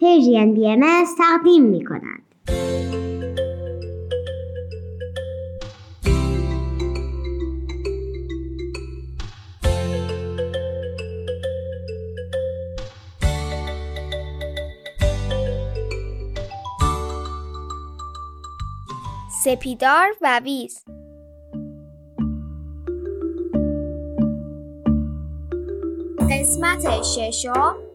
پرژین بی ام تقدیم می کند. سپیدار و ویز قسمت ششم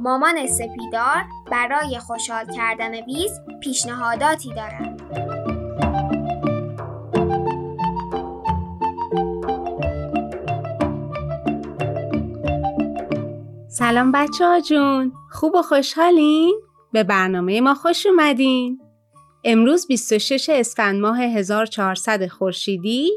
مامان سپیدار برای خوشحال کردن ویز پیشنهاداتی دارد. سلام بچه ها جون خوب و خوشحالین؟ به برنامه ما خوش اومدین امروز 26 اسفند ماه 1400 خورشیدی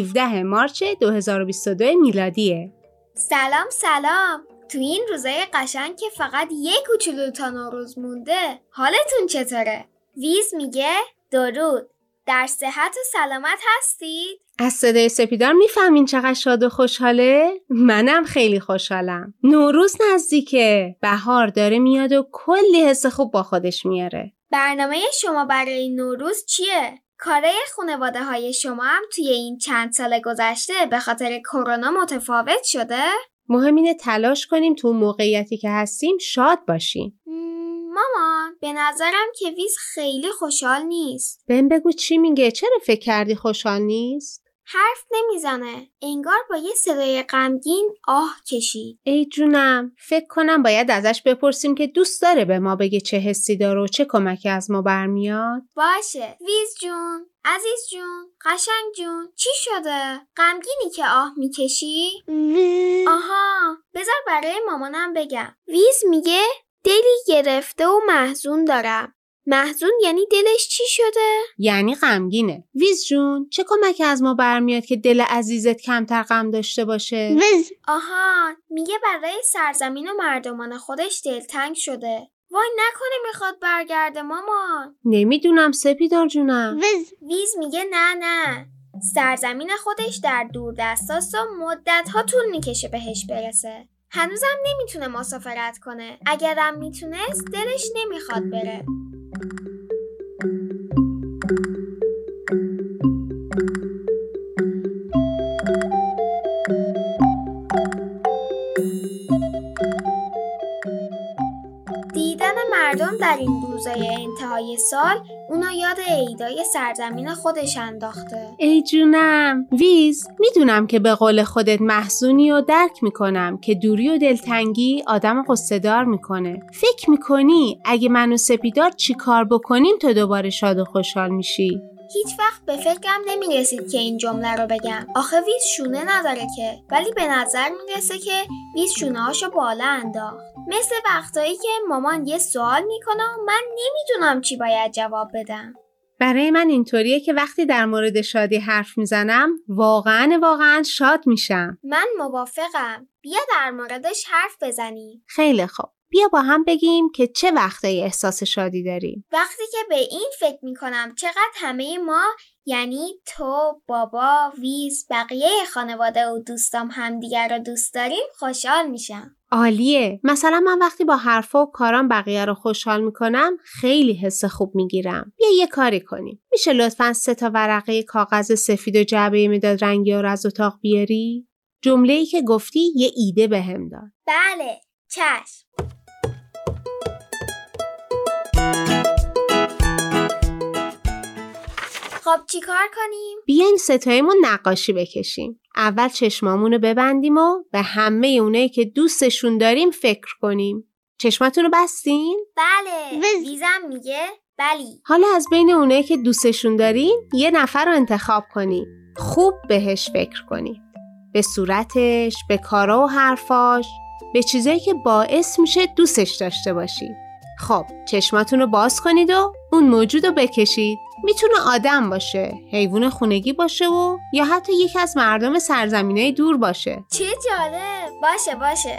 17 مارچ 2022 میلادیه سلام سلام تو این روزای قشنگ که فقط یک کوچولو تا نوروز مونده حالتون چطوره؟ ویز میگه درود در صحت و سلامت هستید؟ از صدای سپیدار می‌فهمین چقدر شاد و خوشحاله؟ منم خیلی خوشحالم نوروز نزدیکه بهار داره میاد و کلی حس خوب با خودش میاره برنامه شما برای نوروز چیه؟ کاره خانواده های شما هم توی این چند سال گذشته به خاطر کرونا متفاوت شده؟ مهم اینه تلاش کنیم تو موقعیتی که هستیم شاد باشیم. مامان به نظرم که ویز خیلی خوشحال نیست. بهم بگو چی میگه؟ چرا فکر کردی خوشحال نیست؟ حرف نمی‌زنه. انگار با یه صدای غمگین آه کشید. ای جونم فکر کنم باید ازش بپرسیم که دوست داره به ما بگه چه حسی داره و چه کمکی از ما برمیاد. باشه. ویز جون عزیز جون قشنگ جون چی شده؟ غمگینی که آه می‌کشی؟ آها بذار برای مامانم بگم. ویز میگه دلی گرفته و محزون دارم. محزون یعنی دلش چی شده؟ یعنی غمگینه. ویز جون چه کمکی از ما برمیاد که دل عزیزت کمتر غم داشته باشه؟ ویز. آها میگه برای سرزمین و مردمان خودش دلتنگ شده. وای نکنه می‌خواد برگرده مامان. نمی‌دونم سپیدار جونم. ویز. ویز میگه نه نه. سرزمین خودش در دور دستاست و مدت ها طول می‌کشه بهش برسه. هنوزم نمی‌تونه مسافرت کنه. اگرم می‌تونست دلش نمی‌خواد بره. thank you مردم در این روزای انتهای سال اونا یاد عیدای سرزمین خودش انداخته. ای جونم ویز می‌دونم که به قول خودت محزونی و درک می‌کنم که دوری و دلتنگی آدم قصدار می‌کنه. فکر می‌کنی اگه من و سپیدار چی کار بکنیم تو دوباره شاد و خوشحال میشی؟ هیچ وقت به فکرم نمی‌رسید که این جمله رو بگم. آخه ویز شونه نداره که. ولی به نظر می‌رسه که ویز شونه هاشو بالا انداخت. مثل وقتایی که مامان یه سوال می‌کنه و من نمی‌دونم چی باید جواب بدم. برای من اینطوریه که وقتی در مورد شادی حرف می‌زنم واقعا واقعا شاد میشم. من موافقم. بیا در موردش حرف بزنیم. خیلی خوب. بیا با هم بگیم که چه وقتایی احساس شادی داریم. وقتی که به این فکر می‌کنم چقدر همه ما یعنی تو، بابا، ویز، بقیه خانواده و دوستام همدیگر رو دوست داریم خوشحال میشم. عالیه. مثلا من وقتی با حرفا و کارام بقیه رو خوشحال می‌کنم خیلی حس خوب می‌گیرم. بیا یه کاری کنیم. میشه لطفا سه تا ورقه کاغذ سفید و جعبه مداد رنگی رو از اتاق بیاری؟ جمله ای که گفتی یه ایده بهم داد. بله. چشم. خب چیکار کنیم؟ بیاین ستایمون نقاشی بکشیم. اول چشمامون رو ببندیم و به همه اونایی که دوستشون داریم فکر کنیم. چشماتون رو بستین؟ بله. وز. ویزم میگه. بلی. حالا از بین اونایی که دوستشون دارین یه نفر رو انتخاب کنین. خوب بهش فکر کنین. به صورتش، به کارا و حرفاش به چیزایی که باعث میشه دوستش داشته باشید خب چشماتون رو باز کنید و اون موجود رو بکشید. می‌تونه آدم باشه حیوان خونگی باشه و یا حتی یکی از مردم سرزمینای دور باشه. چه جالب. باشه باشه.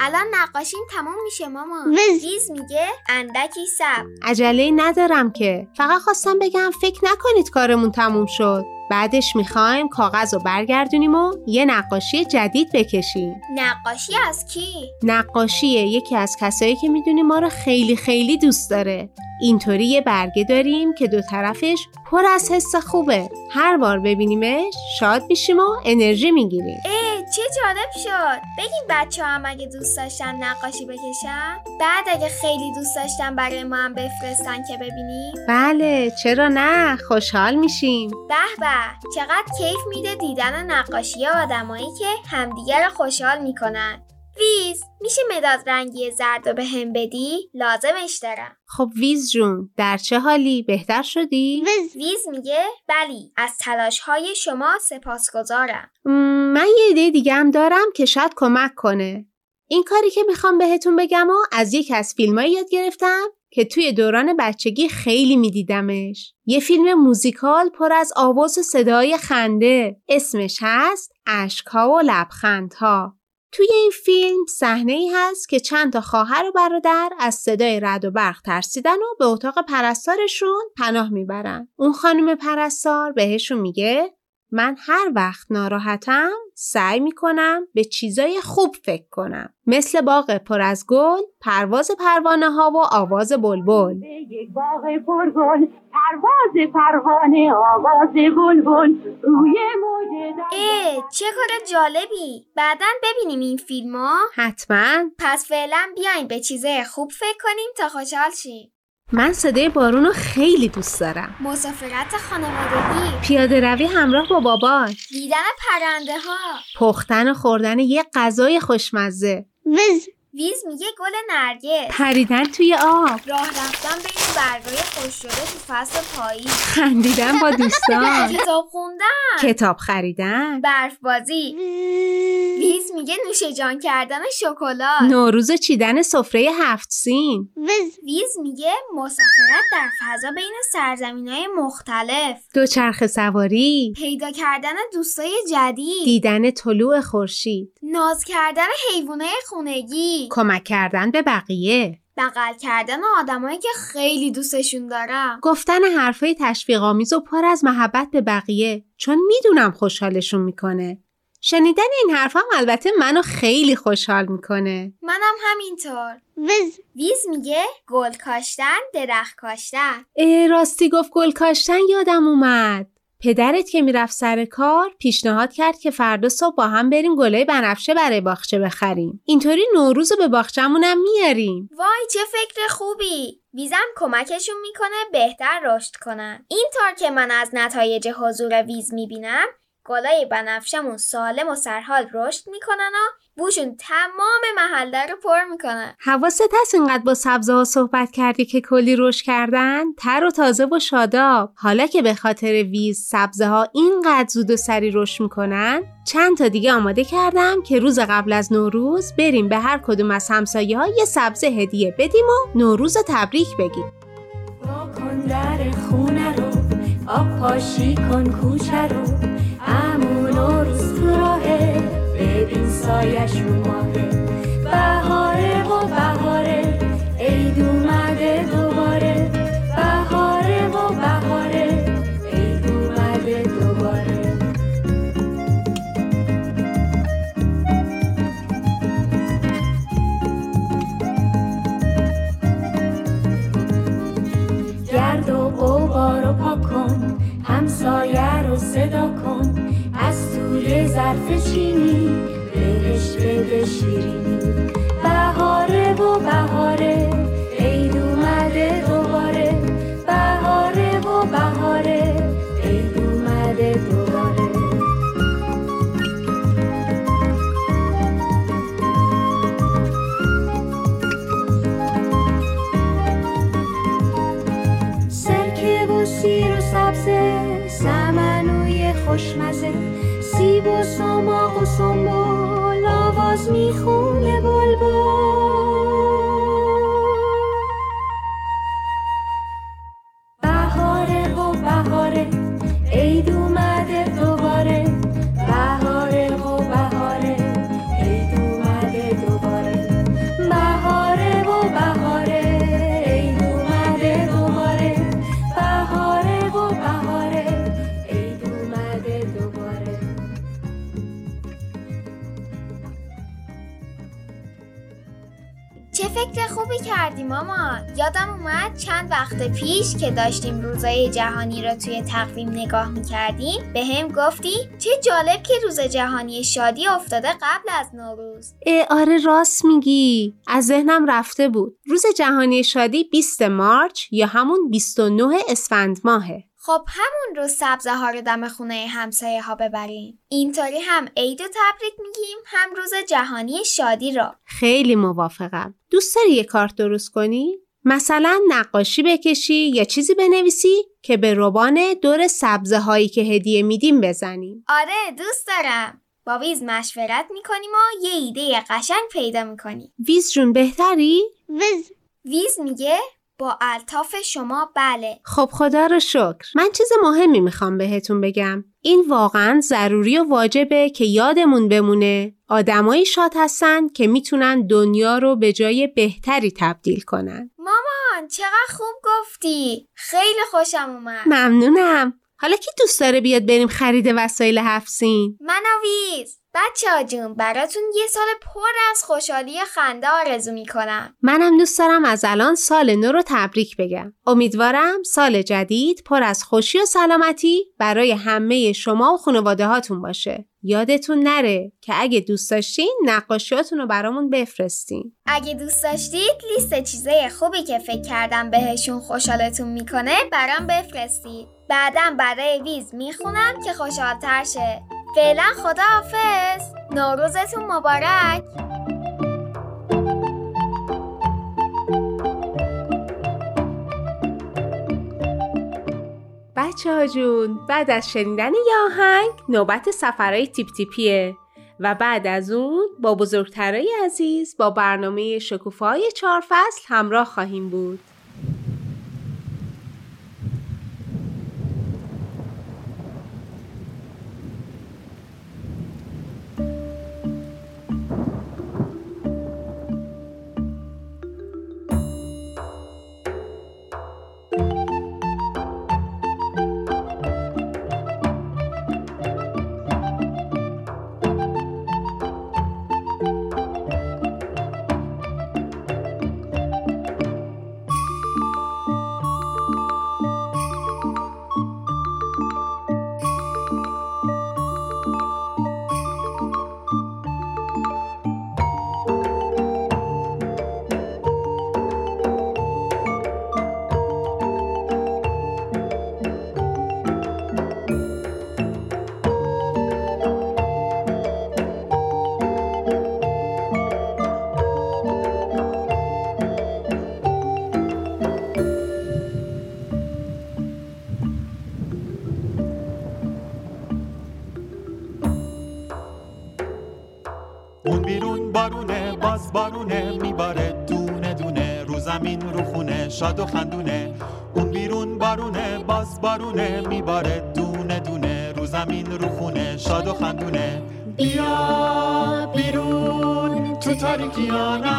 الان نقاشیم تموم میشه ماما. وز. ویز میگه اندکی سب. عجله ندارم که. فقط خواستم بگم فکر نکنید کارمون تموم شد. بعدش می‌خوایم کاغذ رو برگردونیم و یه نقاشی جدید بکشیم. نقاشی از کی؟ نقاشیه. یکی از کسایی که می‌دونی ما رو خیلی خیلی دوست داره. اینطوری یه برگه داریم که دو طرفش پر از حس خوبه. هر بار ببینیمش شاد میشیم و انرژی می‌گیریم. چه جالب شد. بگیم بچه هم اگه دوست داشتن نقاشی بکشن. بعد اگه خیلی دوست داشتن برای ما هم بفرستن که ببینیم. بله چرا نه؟ خوشحال میشیم. به به چقدر کیف میده دیدن نقاشی آدمایی که همدیگر رو خوشحال می‌کنن. ویز میشه مداد رنگی زرد رو به هم بدی؟ لازمش دارم. خب ویز جون در چه حالی؟ بهتر شدی؟ وز. ویز میگه بلی از تلاش های شما سپاسگزارم. من یه ایده دیگه هم دارم که شاید کمک کنه. این کاری که می‌خوام بهتون بگم و از یک از فیلمایی یاد گرفتم که توی دوران بچگی خیلی میدیدمش. یه فیلم موزیکال پر از آواز و صدای خنده. اسمش هست اشکها و لبخندها. توی این فیلم صحنه ای هست که چند تا خواهر و برادر از صدای رد و برق ترسیدن و به اتاق پرستارشون پناه می‌برن. اون خانم پرستار بهشون میگه من هر وقت ناراحتم سعی می‌کنم به چیزای خوب فکر کنم. مثل باغ پر از گل، پرواز پروانه ها و آواز بلبل. یک باغ پرگل پرواز پروانه آواز بلبل. روی. اه چه کار جالبی. بعدا ببینیم این فیلم ها حتما. پس فعلا بیاین به چیزای خوب فکر کنیم تا خوشحال شیم. من صدای بارون رو خیلی دوست دارم. مسافرت خانوادگی پیاده روی همراه با بابات، دیدن پرنده ها پختن و خوردن یه غذای خوشمزه، وز. ویز میگه گل نرگس. پریدن توی آب، راه رفتن بین برگای خوش شده تو فصل پاییز خندیدن با دوستان، کتاب خوندن. کتاب خریدن، برف بازی. ویز میگه نوش جان کردن شکلات. نوروز و چیدن سفره هفت سین،. ویز میگه مسافرت در فضا بین سرزمین های مختلف. دوچرخه سواری، پیدا کردن دوستای جدید. دیدن طلوع خورشید، ناز کردن حیوانای خونگی. کمک کردن به بقیه، بغل کردن آدمایی که خیلی دوستشون دارم گفتن حرفای تشویق آمیز و پر از محبت به بقیه چون می‌دونم خوشحالشون می‌کنه. شنیدن این حرف هم البته منو خیلی خوشحال می‌کنه. منم همینطور وز. ویز میگه گل کاشتن درخت کاشتن اه راستی گفت گل کاشتن یادم اومد. پدرت که می‌رفت سر کار پیشنهاد کرد که فردا صبح با هم بریم گلای بنفشه برای باغچه بخریم. اینطوری نوروز رو به باغچمونم میاریم. وای چه فکر خوبی ویزم کمکشون می‌کنه بهتر رشد کنن اینطور که من از نتایج حضور ویز می‌بینم گلای بنفشمون سالم و سرحال رشد می‌کنن و بوشون تمام محله رو پر می‌کنن حواست هست اینقدر با سبزه ها صحبت کردی که کلی رشد کردن؟ تر و تازه و شاداب. حالا که به خاطر ویز سبزه ها اینقدر زود و سری رشد می‌کنن چند تا دیگه آماده کردم که روز قبل از نوروز بریم به هر کدوم از همسایه ها یه سبزه هدیه بدیم و نوروز رو تبریک بگیم. در خونه رو آب پاشی کن کوچه رو امون و روز تو راهه ببین سایش رو ماهه بهاره و بهاره عید اومده دوباره. بهاره و بهاره عید اومده دوباره. گرد و غبار رو پاک کن همسایه رو صدا کن. توی ظرف چینی بهش بده شیرینی. بهاره و بهاره سماق و سنبول آواز می‌خونه خوبی کردی مامان یادم اومد چند وقت پیش که داشتیم روزای جهانی را توی تقویم نگاه می‌کردیم به هم گفتی چه جالب که روز جهانی شادی افتاده قبل از نوروز. اه آره راست میگی. از ذهنم رفته بود. روز جهانی شادی 20 مارچ یا همون 29 اسفند ماهه. خب همون روز سبزه ها رو دم خونه همسایه ها ببریم. اینطوری هم عید و تبریک میگیم هم روز جهانی شادی رو. خیلی موافقم. دوست داری یه کارت درست کنی؟ مثلا نقاشی بکشی یا چیزی بنویسی که به روبان دور سبزه هایی که هدیه میدیم بزنیم. آره دوست دارم. با ویز مشورت می‌کنیم و یه ایده قشنگ پیدا می‌کنیم. ویز جون بهتری؟ وز ویز میگه با الطاف شما بله. خب خدا رو شکر. من چیز مهمی می‌خوام بهتون بگم. این واقعا ضروری و واجبه که یادمون بمونه. آدمایی شاد هستن که می‌تونن دنیا رو به جای بهتری تبدیل کنن. مامان چقدر خوب گفتی. خیلی خوشم اومد. ممنونم. حالا کی دوست داره بیاد بریم خرید وسایل هفسین من بچه ها جون براتون یه سال پر از خوشحالی و خنده آرزو می‌کنم. منم دوست دارم از الان سال نو رو تبریک بگم. امیدوارم سال جدید پر از خوشی و سلامتی برای همه شما و خانواده هاتون باشه. یادتون نره که اگه دوست داشتین نقاشیاتون رو برامون بفرستین. اگه دوست داشتید لیست چیزای خوبی که فکر کردم بهشون خوشحالتون می‌کنه برام بفرستید. بعدم برای ویز می‌خونم که خوشحالتر شه. فعلا خداحافظ. نوروزتون مبارک. بچه جون بعد از شنیدن یه آهنگ نوبت سفرهای تیپ تیپیه. و بعد از اون با بزرگترای عزیز با برنامه شکوفای چهار فصل همراه خواهیم بود. شاد و خندونه. اون بیرون بارونه باز بارونه. میباره دونه دونه. رو زمین رو خونه. شاد و خندونه. بیا بیرون تو تاریکیانمون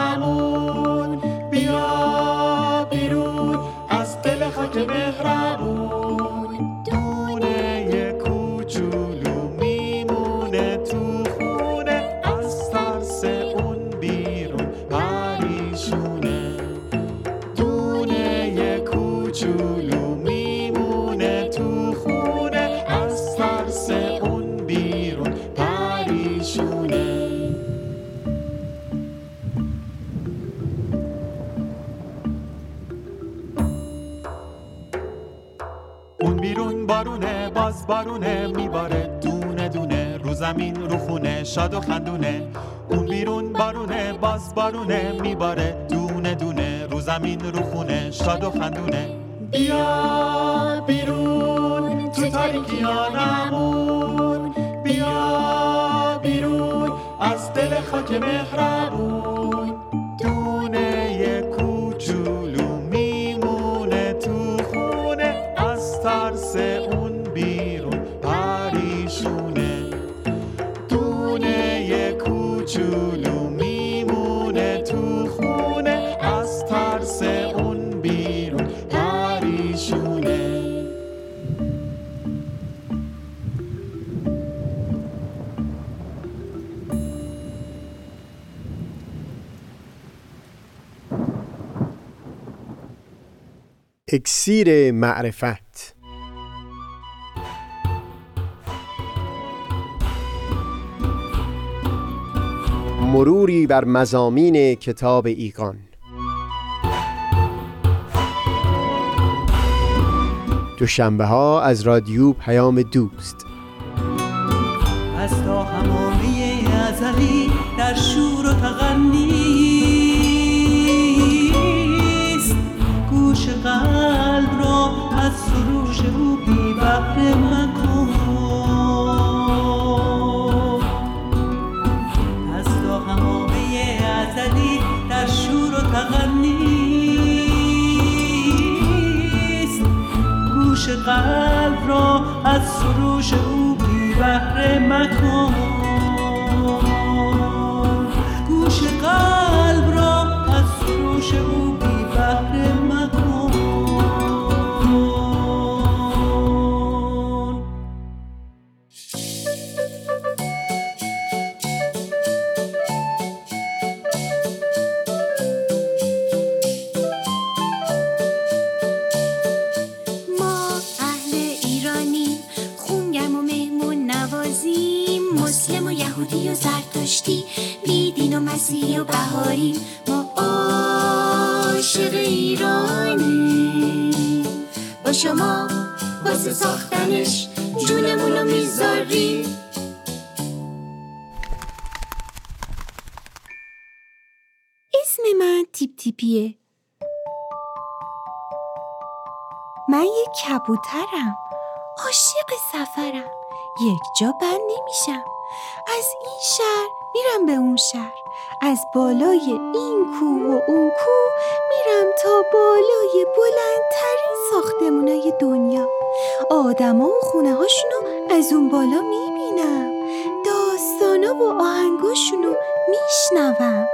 اون بیرون بارونه باز بارونه میباره دونه دونه رو زمین رو خونه شاد و خندونه. اون بیرون بارونه باز بارونه میباره دونه دونه رو زمین رو خونه شاد و خندونه. بیا بیرون تو تاریکیانمون از دل خاک مهربون اکسیر معرفت. مروری بر مزامین کتاب ایگان دوشنبه ها از رادیو پیام دوست. از تا همامه ازلی در شور بحر مکن. از تا همامه ازلی در شور و تغنیست گوش قلب را از سروش او بی بحر مکن. بیدین و بهاریم ما عاشق ایرانیم با شما واسه ساختنش جونمون رو می‌ذاریم اسم من تیپ تیپیه. من یک کبوترم. عاشق سفرم. یک جا بند نمیشم. از این شهر میرم به اون شهر. از بالای این کوه و اون کوه میرم تا بالای بلندترین ساختمونای دنیا. آدما و خونه هاشونو از اون بالا می‌بینم. داستانا و آهنگاشونو میشنوم.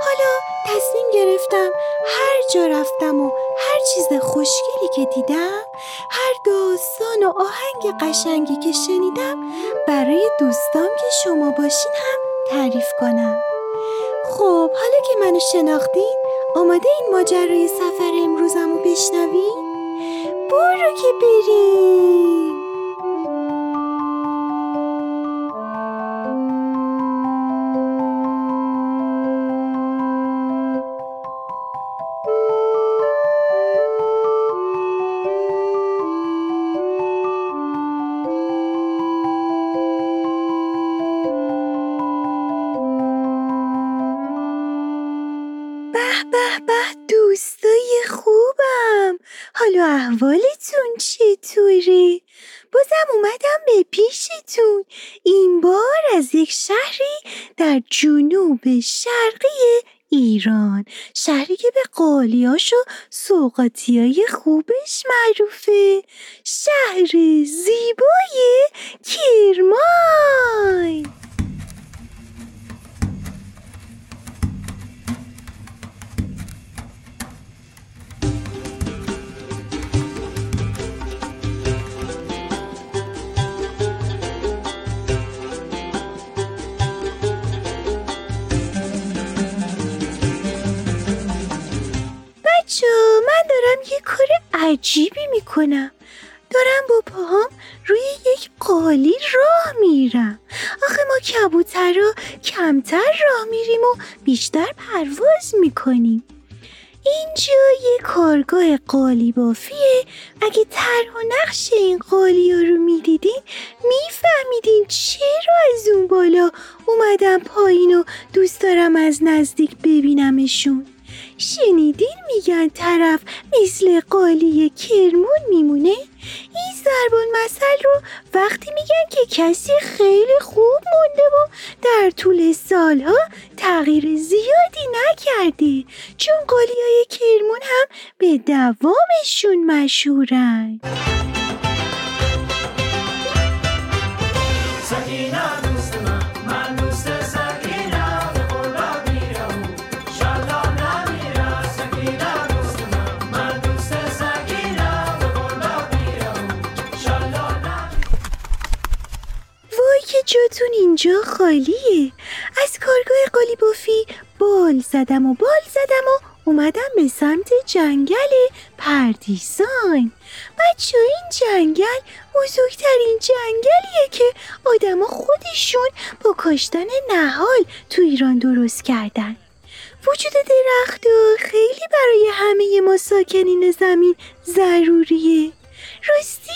حالا تصمیم گرفتم هر جا رفتم و هر چیز خوشگلی که دیدم هر داستان و آهنگ قشنگی که شنیدم برای دوستام که شما باشین هم تعریف کنم خب حالا که منو شناختین آماده این ماجرای سفر امروزم رو بشنوین؟ برو که بریم بازم اومدم به پیشتون. این بار از یک شهری در جنوب شرقی ایران. شهری که به قالیاش و سوقاتیای خوبش معروفه. شهر زیبای کرمان. من دارم یه کار عجیبی می‌کنم. دارم با پاهام روی یک قالی راه میرم. آخه ما کبوترها کمتر راه میریم و بیشتر پرواز می‌کنیم. اینجا یه کارگاه قالی بافیه. اگه طرح و نقش این قالی ها رو می‌دیدین میفهمیدین چرا از اون بالا اومدم پایین و دوست دارم از نزدیک ببینمشون. شنیدین میگن طرف مثل قالی کرمون میمونه؟ این ضربان مثل رو وقتی میگن که کسی خیلی خوب مونده و در طول سالها تغییر زیادی نکرده چون قالی های کرمون هم به دوامشون مشهورن. جاتون اینجا خالیه. از کارگاه قالی بافی بال زدم و بال زدم و اومدم به سمت جنگل پردیسان. بچه این جنگل بزرگترین جنگلیه که آدما خودشون با کاشتن نهال تو ایران درست کردن. وجود درخت خیلی برای همه ما ساکنین زمین ضروریه. راستی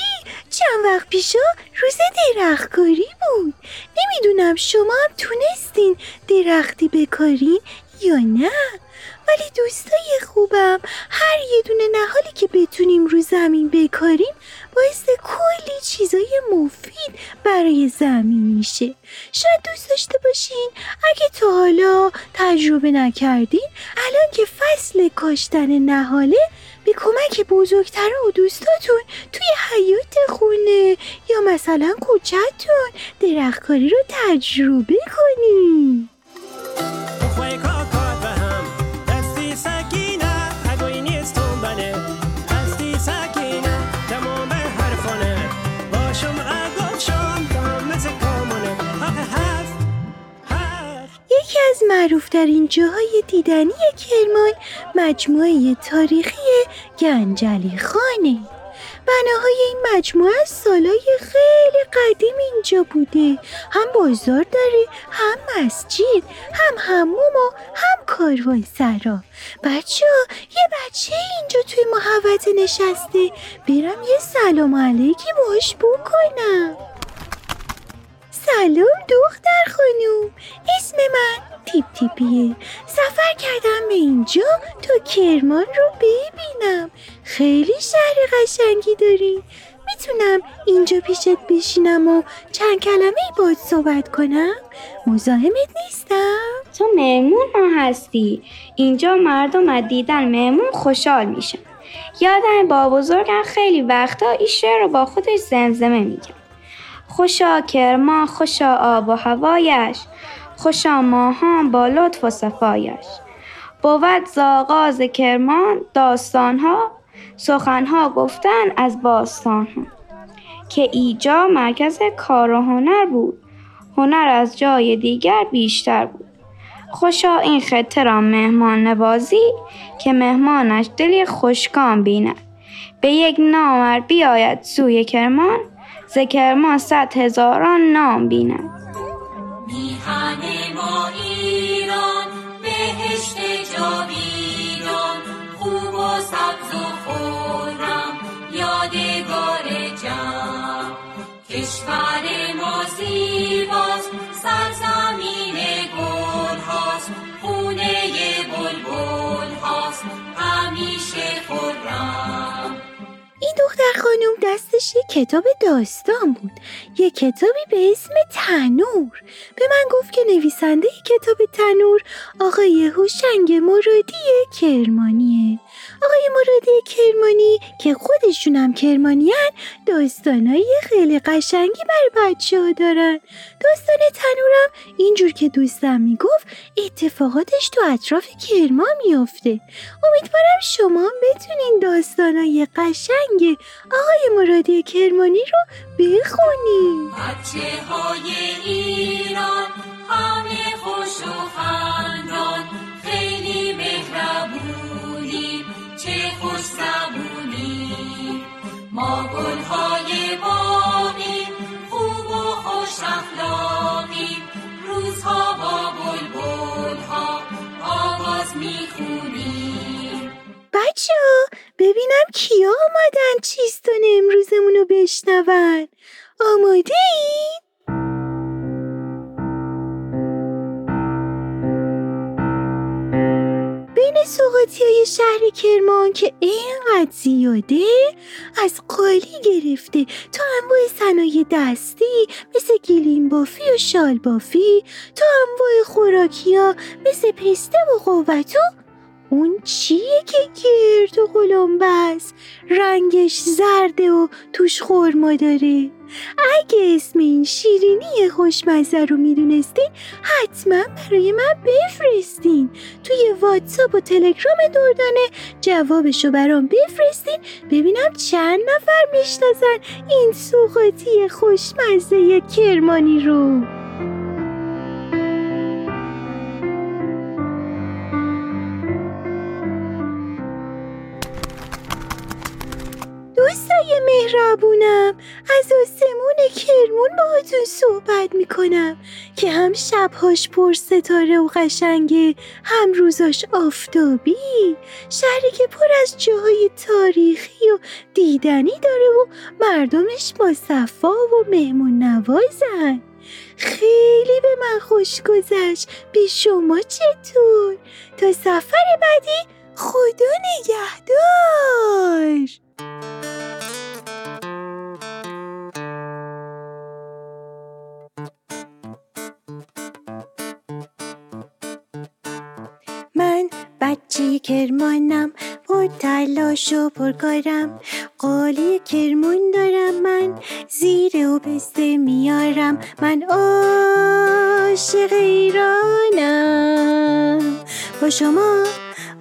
چند وقت پیشا روز درختکاری بود. نمی‌دونم شما هم تونستین درختی بکارین یا نه. ولی دوستای خوبم هر یه دونه نهالی که بتونیم رو زمین بکاریم باعث کلی چیزای مفید برای زمین میشه. شاید دوست داشته باشین اگه تا حالا تجربه نکردین الان که فصل کاشتن نهاله به کمک بزرگتر و دوستاتون توی حیات خونه یا مثلا کوچهتون درختکاری رو تجربه کنین. یکی از معروفترین جاهای دیدنی کرمان مجموعه تاریخی گنجلی خانه. بناهای این مجموعه از سالای خیلی قدیم اینجا بوده. هم بازار داره هم مسجد هم هموم و هم کاروان سرا. بچه یه بچه اینجا توی محوطه نشسته. برم یه سلام علیکی باش بکنم. سلام دختر خانوم. اسم من تیپ تیپیه. سفر کردم به اینجا تا کرمان رو ببینم. خیلی شهر قشنگی داری. می‌تونم اینجا پیشت بشینم و چند کلمه باید صحبت کنم؟ مزاحمت نیستم؟ تو مهمون ها هستی. اینجا مردم از دیدن مهمون خوشحال میشن. یادم با بزرگم خیلی وقتا این شعر رو با خودش زمزمه میگم خوشا کرما خوشا آب و هوایش. خوشا ماهان با لطف و صفایش. بود زاغاز کرمان داستانها سخنها گفتن از باستانها. که ایجا مرکز کار و هنر بود. هنر از جای دیگر بیشتر بود. خوشا این خطه را مهمان نوازی که مهمانش دلی خوشکام بیند. به یک نامر بیاید سوی کرمان ز کرمان صد هزاران نام بیند. میهن ما ایران بهشت جاویدان خوب و سبز و خورم یادگار جمع. کشور ما زیباست سرزمین گل هاست خونه بلبل هاست همیشه خورم این دختر خانم دستش یه کتاب داستان بود. یه کتابی به اسم تنور. به من گفت که نویسنده کتاب تنور آقای هوشنگ مرادی کرمانیه. آقای مرادی کرمانی که خودشون هم کرمانیان داستانای خیلی قشنگی برای بچه ها دارن. داستان تنورم اینجور که دوستم می‌گفت اتفاقاتش تو اطراف کرمان میافته. امیدوارم شما بتونین داستانای قشنگ آقای مرادی کرمانی رو بخونین. بچه های ایران همه خوش و خندان. ببینم کیا آمدن چیستان امروزمون رو بشنون آماده این؟ بین سوقاتی های شهر کرمان که اینقدر زیاده از قالی گرفته تا انواع صنایع دستی مثل گلیم بافی و شال بافی تا انواع خوراکی ها مثل پسته و قوتو اون چیه که گرد و قلمبس رنگش زرده و توش خورما داره. اگه اسم این شیرینی خوشمزه رو می‌دونستین حتما برای من بفرستین. توی واتساپ و تلگرام دردانه جوابشو برام بفرستین. ببینم چند نفر می‌شناسن این سوقاتی خوشمزه کرمانی رو. خدای مهربونم. از آسمون کرمون باهاتون صحبت می‌کنم که هم شبهاش پر ستاره و قشنگه هم روزاش آفتابی. شهری که پر از جاهای تاریخی و دیدنی داره و مردمش با صفا و مهمون نوازن. خیلی به من خوش گذشت. به شما چطور؟ تا سفر بعدی خدا نگهدار. بچه کرمانم؟ پر تلاش و پرکارم قالی کرمون دارم من زیر و پسته میارم. من عاشق ایرانم. با شما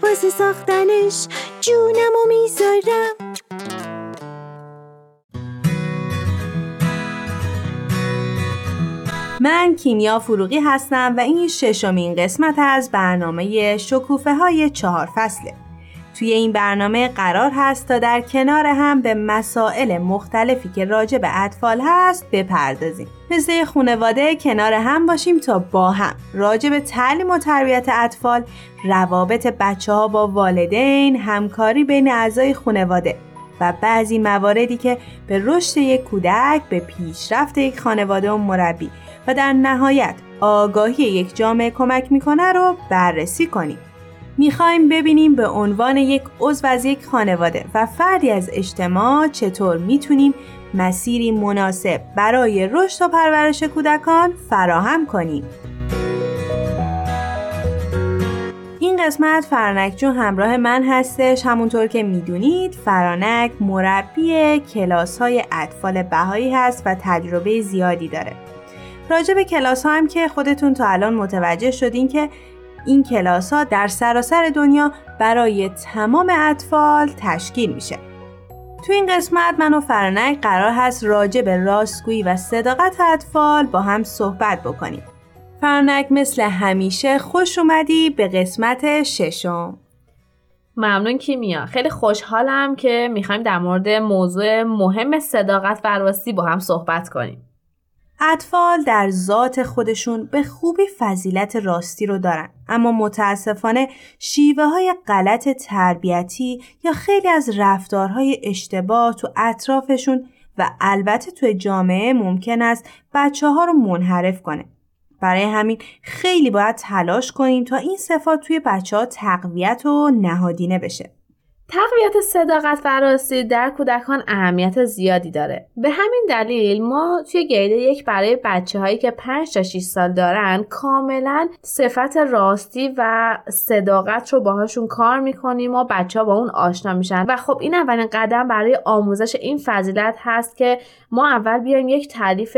واسه ساختنش جونم و می‌ذارم. من کیمیا فروغی هستم و این ششمین قسمت از برنامه شکوفه های چهار فصله. توی این برنامه قرار هست تا در کنار هم به مسائل مختلفی که راجع به اطفال هست بپردازیم. مثل خانواده کنار هم باشیم تا با هم راجع به تعلیم و تربیت اطفال روابط بچه ها با والدین همکاری بین اعضای خانواده و بعضی مواردی که به رشد یک کودک به پیشرفت یک خانواده و مربی و در نهایت آگاهی یک جامعه کمک می‌کنه رو بررسی کنیم می‌خوایم ببینیم به عنوان یک عضو از یک خانواده و فردی از اجتماع چطور می‌تونیم مسیری مناسب برای رشد و پرورش کودکان فراهم کنیم. قسمت فرانک جون همراه من هستش همونطور که می‌دونید فرانک مربی کلاس های اطفال بهایی هست و تجربه زیادی داره راجع به کلاس هم که خودتون تا الان متوجه شدین که این کلاس ها در سراسر دنیا برای تمام اطفال تشکیل میشه. تو این قسمت من و فرنک قرار هست راجع به راستگویی و صداقت اطفال با هم صحبت بکنیم. فرنک مثل همیشه خوش اومدی به قسمت ششم. ممنون کیمیا خیلی خوشحالم که می‌خوایم در مورد موضوع مهم صداقت و راستی با هم صحبت کنیم. اطفال در ذات خودشون به خوبی فضیلت راستی رو دارن اما متاسفانه شیوه های غلط تربیتی یا خیلی از رفتارهای اشتباه تو اطرافشون و البته تو جامعه ممکن است بچه ها رو منحرف کنه برای همین خیلی باید تلاش کنیم تا این صفات توی بچه ها تقویت و نهادینه بشه تقویت صداقت و راستی در کودکان اهمیت زیادی داره. به همین دلیل ما توی گیده یک برای بچه هایی که 5 تا 6 سال دارن کاملا صفت راستی و صداقت رو باهاشون کار می‌کنیم و بچه ها با اون آشنا میشن و خب این اولین قدم برای آموزش این فضیلت هست که ما اول بیایم یک تعریف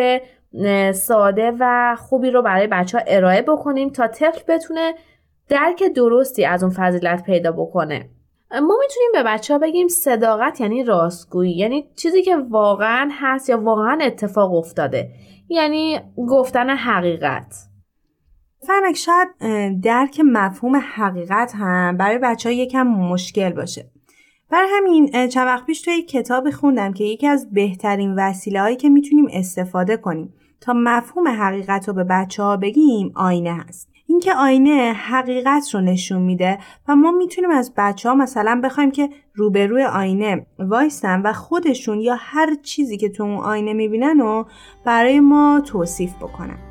ساده و خوبی رو برای بچه ها ارائه بکنیم تا طفل بتونه درک درستی از اون فضیلت پیدا بکنه. ما می‌تونیم به بچه ها بگیم صداقت یعنی راستگویی یعنی چیزی که واقعا هست یا واقعا اتفاق افتاده یعنی گفتن حقیقت. فرنک شاید درک مفهوم حقیقت هم برای بچه ها یکم مشکل باشه. برای همین چند وقت پیش توی کتاب خوندم که یکی از بهترین وسیله هایی که می‌تونیم استفاده کنیم. تا مفهوم حقیقت رو به بچه ها بگیم آینه هست. اینکه آینه حقیقت رو نشون میده و ما می‌تونیم از بچه ها مثلا بخوایم که روبروی آینه وایستن و خودشون یا هر چیزی که تو اون آینه می‌بینن و برای ما توصیف بکنن.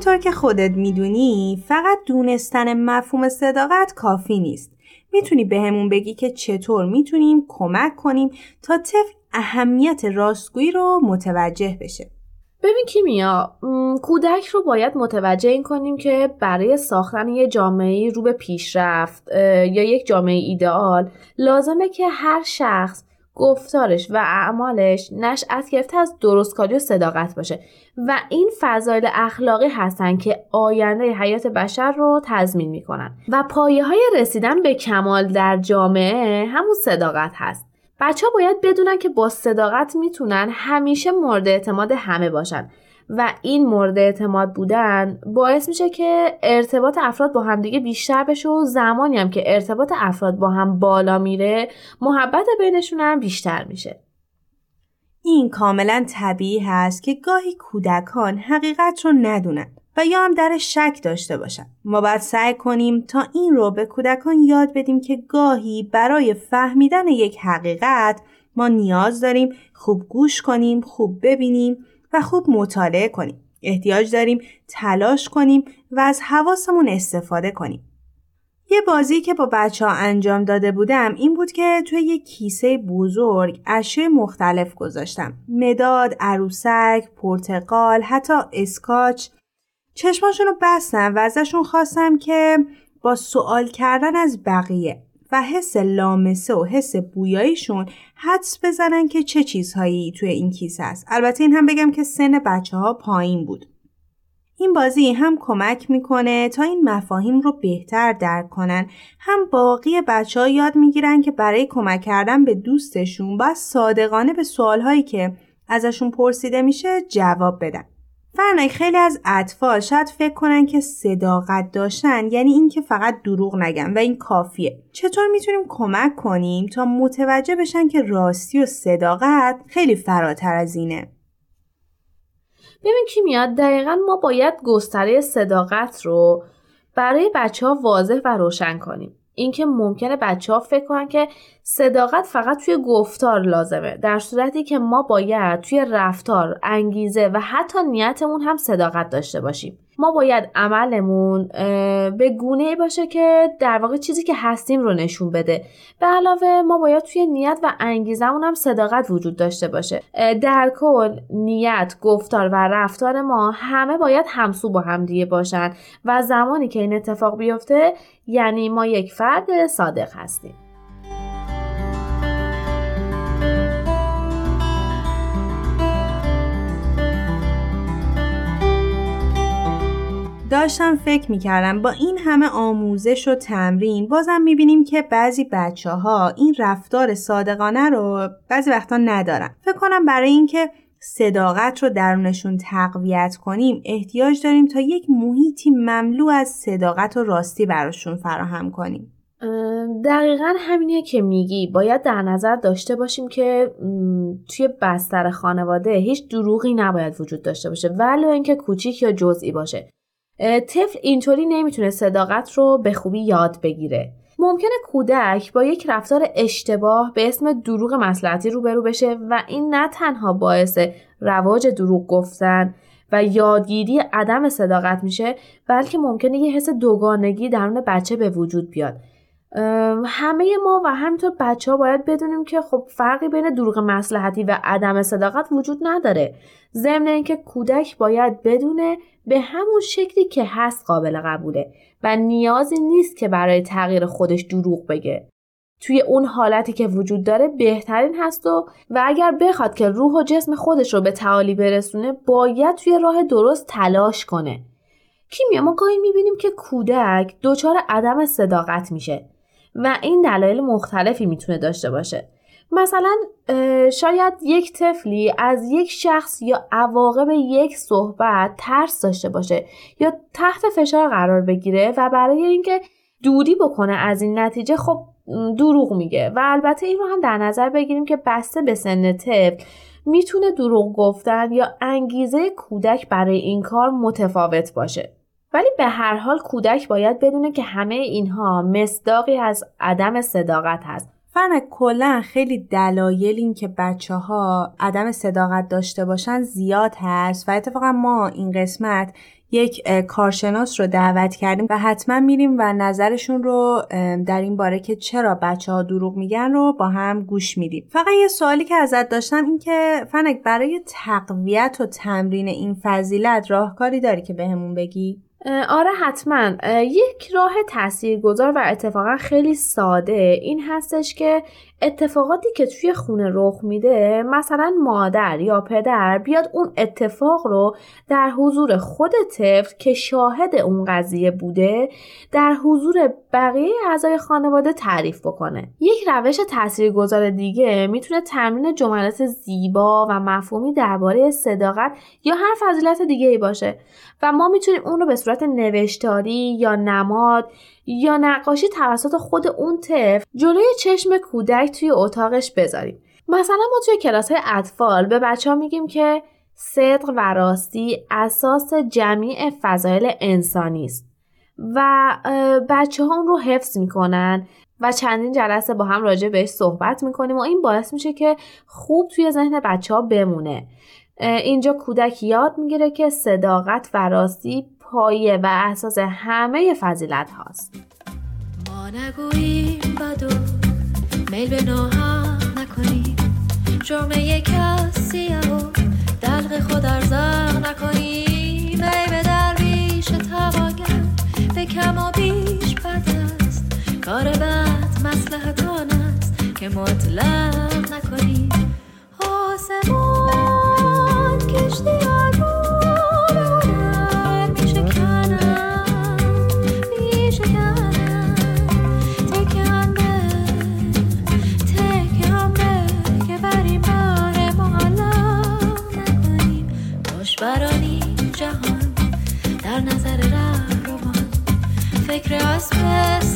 همونطور که خودت می‌دونی فقط دونستن مفهوم صداقت کافی نیست. می‌تونی بهمون به بگی که چطور می‌تونیم کمک کنیم تا طفل اهمیت راستگویی رو متوجه بشه. ببین کیمیا کودک رو باید متوجه این کنیم که برای ساختن یه جامعه رو به پیشرفت یا یک جامعه ایدئال لازمه که هر شخص گفتارش و اعمالش نشأت گرفته از درستکاری و صداقت باشه. و این فضایل اخلاقی هستن که آینده حیات بشر رو تضمین می‌کنن. و پایه های رسیدن به کمال در جامعه همون صداقت هست. بچه ها باید بدونن که با صداقت می‌تونن همیشه مورد اعتماد همه باشن. و این مورد اعتماد بودن باعث میشه که ارتباط افراد با همدیگه بیشتر بشه و زمانی هم که ارتباط افراد با هم بالا میره محبت بینشون هم بیشتر میشه این کاملا طبیعی هست که گاهی کودکان حقیقت رو ندونن و یا هم در شک داشته باشن. ما باید سعی کنیم تا این رو به کودکان یاد بدیم که گاهی برای فهمیدن یک حقیقت ما نیاز داریم خوب گوش کنیم، خوب ببینیم و خوب مطالعه کنیم. احتیاج داریم تلاش کنیم و از حواسمون استفاده کنیم. یه بازی که با بچه ها انجام داده بودم این بود که توی یه کیسه بزرگ اشیاء مختلف گذاشتم. مداد، عروسک، پرتقال، حتی اسکاچ. چشماشون رو بستم و ازشون خواستم که با سوال کردن از بقیه و حس لامسه و حس بویاییشون حدس بزنن که چه چیزهایی توی این کیسه است. البته این هم بگم که سن بچه ها پایین بود. این بازی هم کمک می‌کنه تا این مفاهیم رو بهتر درک کنن هم باقی بچه ها یاد می‌گیرن که برای کمک کردن به دوستشون باید صادقانه به سوالهایی که ازشون پرسیده میشه جواب بدن فرنک خیلی از اطفال شاید فکر کنن که صداقت داشتن یعنی اینکه فقط دروغ نگن و این کافیه. چطور می‌تونیم کمک کنیم تا متوجه بشن که راستی و صداقت خیلی فراتر از اینه؟ ببین کی میاد دقیقا ما باید گستره صداقت رو برای بچه ها واضح و روشن کنیم. اینکه ممکنه بچه ها فکر کنن که صداقت فقط توی گفتار لازمه در صورتی که ما باید توی رفتار انگیزه و حتی نیتمون هم صداقت داشته باشیم. ما باید عملمون به گونه باشه که در واقع چیزی که هستیم رو نشون بده. به علاوه ما باید توی نیت و انگیزمون هم صداقت وجود داشته باشه. در کل نیت گفتار و رفتار ما همه باید همسو با هم دیگه باشن و زمانی که این اتفاق بیفته یعنی ما یک فرد صادق هستیم. داشتم فکر می‌کردم با این همه آموزش و تمرین بازم می‌بینیم که بعضی بچه ها این رفتار صادقانه رو بعضی وقتا ندارن. فکر کنم برای اینکه صداقت رو درونشون تقویت کنیم احتیاج داریم تا یک محیطی مملو از صداقت و راستی براشون فراهم کنیم. دقیقا همینه که میگی. باید در نظر داشته باشیم که توی بستر خانواده هیچ دروغی نباید وجود داشته باشه. ولو اینکه کوچیک یا جزئی باشه. طفل اینطوری نمی‌تونه صداقت رو به خوبی یاد بگیره. ممکنه کودک با یک رفتار اشتباه به اسم دروغ مسلحتی روبرو بشه و این نه تنها باعث رواج دروغ گفتن و یادگیری عدم صداقت میشه بلکه ممکنه یه حس دوگانگی درون بچه به وجود بیاد. همه ما و همینطور بچه ها باید بدونیم که خب فرقی بین دروغ مسلحتی و عدم صداقت وجود نداره. ضمن اینکه کودک باید بدونه به همون شکلی که هست قابل قبوله و نیازی نیست که برای تغییر خودش دروغ بگه. توی اون حالتی که وجود داره بهترین هست و و اگر بخواد که روح و جسم خودش رو به تعالی برسونه باید توی راه درست تلاش کنه. کیمیا ما گاهی می‌بینیم که کودک دچار عدم صداقت میشه. و این دلایل مختلفی می‌تونه داشته باشه. مثلا شاید یک طفلی از یک شخص یا عواقب یک صحبت ترس داشته باشه یا تحت فشار قرار بگیره و برای اینکه دوری بکنه از این نتیجه خب دروغ میگه. و البته این رو هم در نظر بگیریم که بسته به سن طفل می‌تونه دروغ گفتن یا انگیزه کودک برای این کار متفاوت باشه. ولی به هر حال کودک باید بدونه که همه اینها مصداقی از عدم صداقت هست فرنک کلا خیلی دلایل این که بچه ها عدم صداقت داشته باشن زیاد هست و اتفاقا ما این قسمت یک کارشناس رو دعوت کردیم و حتما میریم و نظرشون رو در این باره که چرا بچه ها دروغ میگن رو با هم گوش میدیم فقط یه سوالی که ازت داشتم این که فنک برای تقویت و تمرین این فضیلت راهکاری داری که بهمون به بگی؟ آره حتما. یک راه تاثیرگذار و اتفاقا خیلی ساده این هستش که اتفاقاتی که توی خونه رخ میده مثلا مادر یا پدر بیاد اون اتفاق رو در حضور خود طفل که شاهد اون قضیه بوده در حضور بقیه اعضای خانواده تعریف بکنه. یک روش تاثیرگذار دیگه می‌تونه تمرین جملات زیبا و مفهومی درباره صداقت یا هر فضیلت دیگه ای باشه و ما می‌تونیم اون رو به صورت نوشتاری یا نماد یا نقاشی توسط خود اون طفل جلوی چشم کودک توی اتاقش بذاریم. مثلا ما توی کلاس های اطفال به بچه ها میگیم که صدق و راستی اساس جمیع فضایل انسانی است و بچه ها اون رو حفظ می‌کنن و چندین جلسه با هم راجع بهش صحبت می‌کنیم و این باعث میشه که خوب توی ذهن بچه ها بمونه اینجا کودک یاد می‌گیره که صداقت و راستی پایه و اساس همه فضیلت هاست. ما نگوییم میل به ناحق نکنیم جرمه کسی و دلق خود ارزق نکنیم ای به درویش تواگر به کم و بیش بد است. کار بد مسلحت است که مطلق نکنیم آسمان کشتی فکر اسب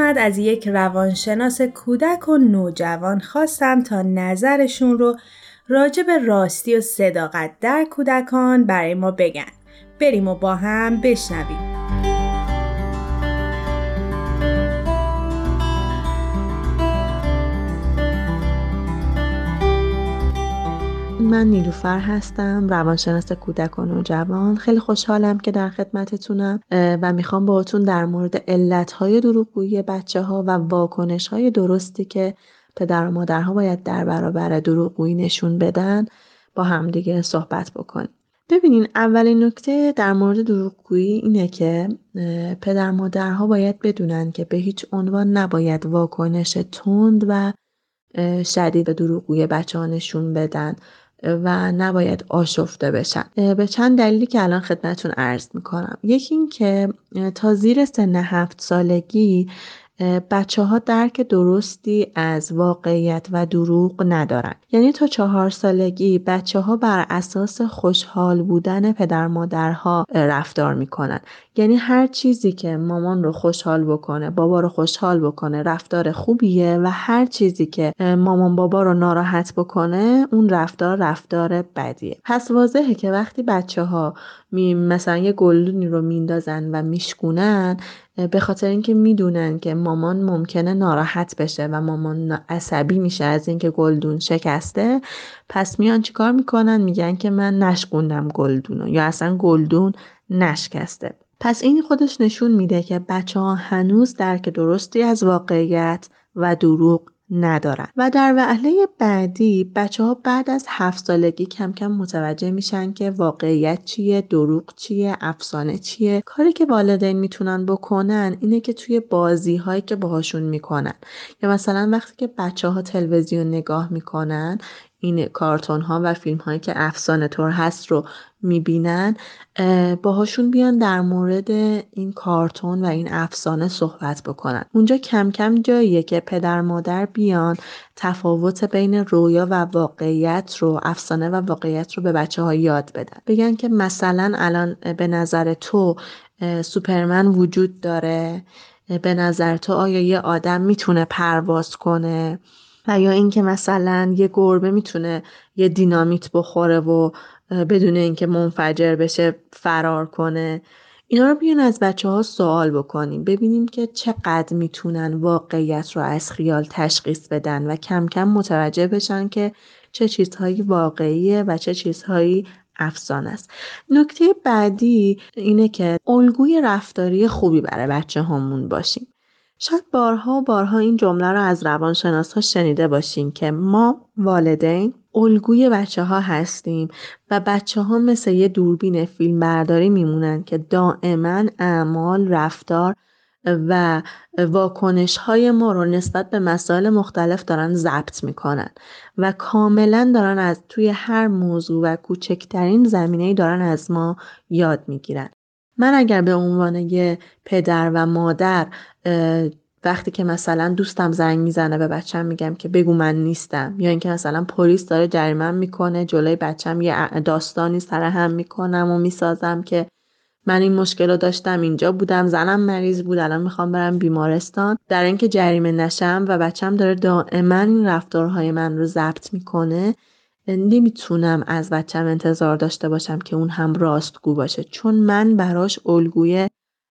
قسمت از یک روانشناس کودک و نوجوان خواستم تا نظرشون رو راجع به راستی و صداقت در کودکان برای ما بگن. بریم و با هم بشنویم. من نیلوفر هستم روانشناس کودک و نوجوان خیلی خوشحالم که در خدمتتونم و می‌خوام باهاتون در مورد علتهای دروغگویی بچه ها و واکنش های درستی که پدر و مادرها باید در برابر دروغگویی نشون بدن با همدیگه صحبت بکنیم. ببینین اولین نکته در مورد دروغگویی اینه که پدر مادرها باید بدونن که به هیچ عنوان نباید واکنش تند و شدید به دروغگویی بچه ها نشون بدن. و نباید آشفته بشن. به چند دلیلی که الان خدمتون عرض می‌کنم. یکی این که تا زیر سن هفت سالگی بچه ها درک درستی از واقعیت و دروغ ندارن. یعنی تا چهار سالگی بچه ها بر اساس خوشحال بودن پدر مادرها رفتار می‌کنن. یعنی هر چیزی که مامان رو خوشحال بکنه بابا رو خوشحال بکنه رفتار خوبیه و هر چیزی که مامان بابا رو ناراحت بکنه اون رفتار رفتار بدیه. پس واضحه که وقتی بچه ها مثلا یه گلدونی رو میندازن و میشکونن به خاطر اینکه می‌دونن که مامان ممکنه ناراحت بشه و مامان عصبی میشه از اینکه گلدون شکسته پس میان چیکار می‌کنن؟ میگن که من نشکوندم گلدونو یا اصلا گلدون نشکسته. پس این خودش نشون میده که بچه ها هنوز درک درستی از واقعیت و دروغ ندارن. و در وهله بعدی بچه ها بعد از هفت سالگی کم کم متوجه میشن که واقعیت چیه دروغ چیه افسانه چیه. کاری که والدین می‌تونن بکنن اینه که توی بازی هایی که باهاشون می‌کنن. یا مثلا وقتی که بچه ها تلویزیون نگاه می‌کنن این کارتون ها و فیلم هایی که افسانه طور هست رو می‌بینن باهاشون بیان در مورد این کارتون و این افسانه صحبت بکنن. اونجا کم کم جاییه که پدر مادر بیان تفاوت بین رویا و واقعیت رو افسانه و واقعیت رو به بچه ها یاد بدن. بگن که مثلا الان به نظر تو سوپرمن وجود داره به نظر تو آیا یه آدم می‌تونه پرواز کنه؟ و یا اینکه مثلا یه گربه می‌تونه یه دینامیت بخوره و بدون اینکه منفجر بشه فرار کنه. اینا رو بیان از بچه ها سوال بکنیم ببینیم که چقدر می‌تونن واقعیت رو از خیال تشخیص بدن و کم کم متوجه بشن که چه چیزهایی واقعیه و چه چیزهایی افسانه است. نکته بعدی اینه که الگوی رفتاری خوبی برای بچه هامون باشیم. شاید بارها و بارها این جمله رو از روانشناس ها شنیده باشیم که ما والدین الگوی بچه ها هستیم و بچه ها مثل یه دوربین فیلم برداری میمونن که دائما اعمال رفتار و واکنش های ما رو نسبت به مسائل مختلف دارن ضبط می‌کنن و کاملا دارن از توی هر موضوع و کوچکترین زمینه دارن از ما یاد می‌گیرن. من اگر به عنوان یه پدر و مادر وقتی که مثلا دوستم زنگ می‌زنه به بچم میگم که بگو من نیستم یا اینکه مثلا پلیس داره جریمه می‌کنه جلوی بچم یه داستانی سر هم می‌کنم و می‌سازم که من این مشکل رو داشتم اینجا بودم زنم مریض بود الان می‌خوام برم بیمارستان. در اینکه جریمه نشم و بچم داره دائما این رفتارهای من رو ضبط می‌کنه نمی‌تونم از بچم انتظار داشته باشم که اون هم راستگو باشه. چون من براش الگوی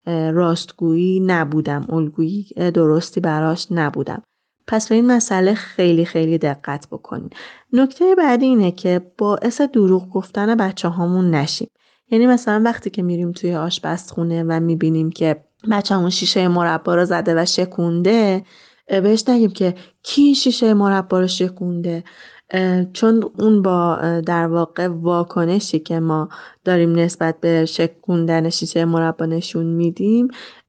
راستگویی نبودم. الگویی درستی براش نبودم. پس به این مسئله خیلی خیلی دقت بکنین. نکته بعدی اینه که باعث دروغ گفتن بچه هامون نشیم. یعنی مثلا وقتی که میریم توی آشپزخونه و می‌بینیم که بچه همون شیشه مربا رو زده و شکونده بهش نگیم که کی شیشه مربا رو شکونده؟ چون اون با در واقع واکنشی که ما داریم نسبت به شکوندن شیشه مربا نشون میدیم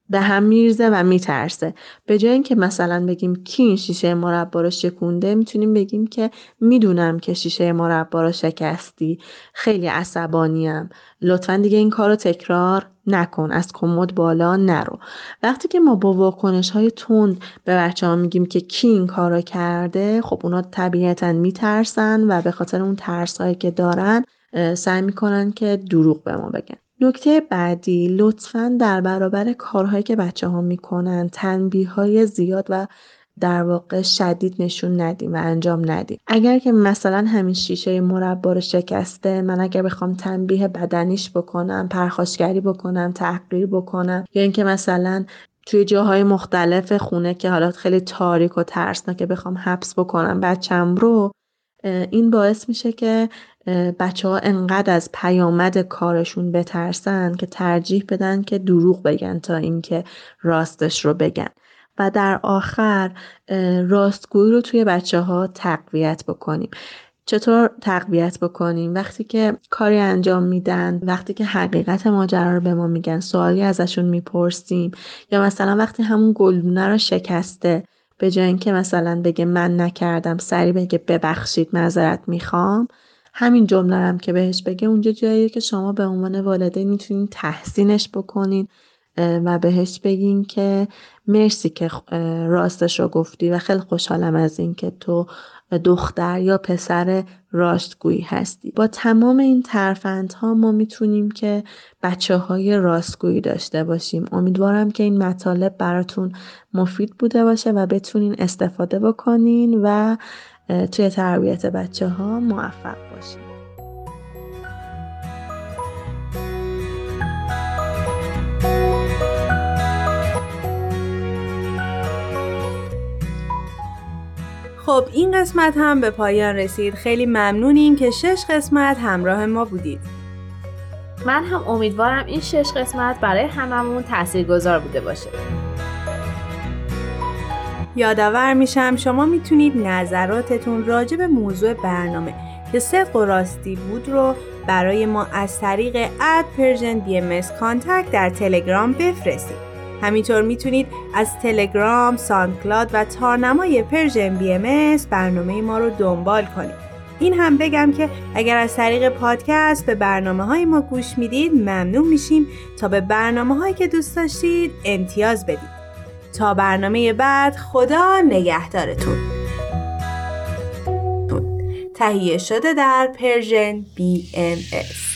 به هم میرزه و میترسه. به جای اینکه مثلا بگیم کی این شیشه مربا رو شکونده می‌تونیم بگیم که می‌دونم که شیشه مربا رو شکستی. خیلی عصبانیم. لطفا دیگه این کار رو تکرار نکن. از کمد بالا نرو. وقتی که ما با واکنش های تند به بچه ها میگیم که کی این کار رو کرده خب اونا طبیعتا میترسن و به خاطر اون ترس هایی که دارن سعی می‌کنن که دروغ به ما بگن. نکته بعدی لطفا در برابر کارهایی که بچه ها می‌کنن تنبیه های زیاد و در واقع شدید نشون ندیم و انجام ندیم. اگر که مثلا همین شیشه مربا رو شکسته من اگر بخوام تنبیه بدنیش بکنم پرخاشگری بکنم تحقیر بکنم یا اینکه مثلا توی جاهای مختلف خونه که حالا خیلی تاریک و ترسناکه بخوام حبس بکنم بچم رو این باعث میشه که بچه ها انقدر از پیامد کارشون بترسن که ترجیح بدن که دروغ بگن تا اینکه راستش رو بگن. و در آخر راستگویی رو توی بچه ها تقویت بکنیم. چطور تقویت بکنیم؟ وقتی که کاری انجام میدن وقتی که حقیقت ماجرا رو به ما میگن سوالی ازشون می‌پرسیم یا مثلا وقتی همون گلدونه رو شکسته به جای اینکه مثلا بگه من نکردم سری بگه ببخشید معذرت می‌خوام همین جمله هم که بهش بگه اونجا جاییه که شما به عنوان والدین می‌تونین تحسینش بکنین و بهش بگین که مرسی که راستش رو گفتی و خیلی خوشحالم از این که تو دختر یا پسر راستگویی هستی. با تمام این ترفندها ما می‌تونیم که بچه های راستگویی داشته باشیم. امیدوارم که این مطالب براتون مفید بوده باشه و بتونین استفاده بکنین و توی تربیت بچه ها موفق باشین خب این قسمت هم به پایان رسید. خیلی ممنونیم که شش قسمت همراه ما بودید. من هم امیدوارم این شش قسمت برای هممون تاثیرگذار بوده باشه. یادآور میشم شما می‌تونید نظراتتون راجع به موضوع برنامه که صدق و راستی بود رو برای ما از طریق at Persian B contact در تلگرام بفرستید همینطور می‌تونید از تلگرام، ساندکلاد و تارنمای Persian BM برنامه ما رو دنبال کنید. این هم بگم که اگر از طریق پادکست به برنامه های ما گوش می‌دید ممنون میشیم تا به برنامه هایی که دوست داشتید امتیاز بدید. تا برنامه بعد خدا نگهدارتون. تهیه شده در پرژن BMS